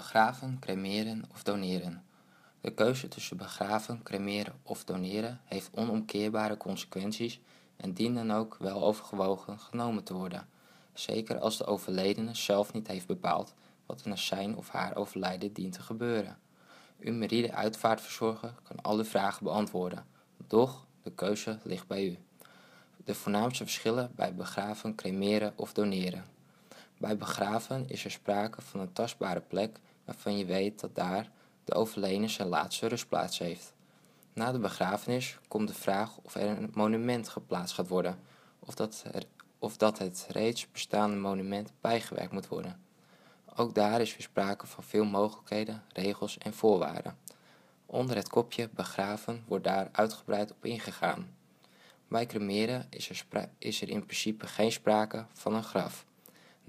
Begraven, cremeren of doneren. De keuze tussen begraven, cremeren of doneren heeft onomkeerbare consequenties en dient dan ook wel overgewogen genomen te worden, zeker als de overledene zelf niet heeft bepaald wat er na zijn of haar overlijden dient te gebeuren. Uw meride uitvaartverzorger kan alle vragen beantwoorden, doch de keuze ligt bij u. De voornaamste verschillen bij begraven, cremeren of doneren. Bij begraven is er sprake van een tastbare plek waarvan je weet dat daar de overledene zijn laatste rustplaats heeft. Na de begrafenis komt de vraag of er een monument geplaatst gaat worden, of dat, er, of dat het reeds bestaande monument bijgewerkt moet worden. Ook daar is weer sprake van veel mogelijkheden, regels en voorwaarden. Onder het kopje begraven wordt daar uitgebreid op ingegaan. Bij cremeren is er, is er in principe geen sprake van een graf.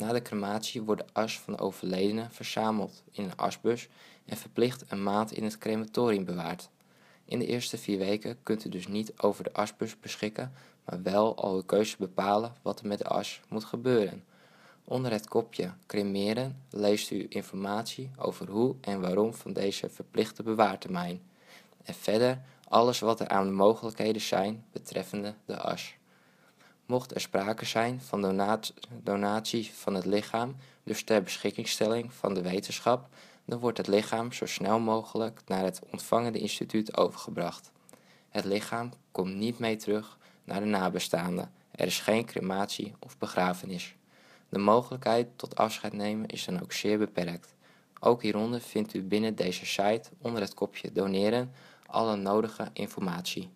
Na de crematie wordt de as van de overledene verzameld in een asbus en verplicht een maand in het crematorium bewaard. In de eerste vier weken kunt u dus niet over de asbus beschikken, maar wel al uw keuze bepalen wat er met de as moet gebeuren. Onder het kopje cremeren leest u informatie over hoe en waarom van deze verplichte bewaartermijn. En verder alles wat er aan de mogelijkheden zijn betreffende de as. Mocht er sprake zijn van donatie van het lichaam, dus ter beschikkingstelling van de wetenschap, dan wordt het lichaam zo snel mogelijk naar het ontvangende instituut overgebracht. Het lichaam komt niet mee terug naar de nabestaanden. Er is geen crematie of begrafenis. De mogelijkheid tot afscheid nemen is dan ook zeer beperkt. Ook hieronder vindt u binnen deze site onder het kopje doneren alle nodige informatie.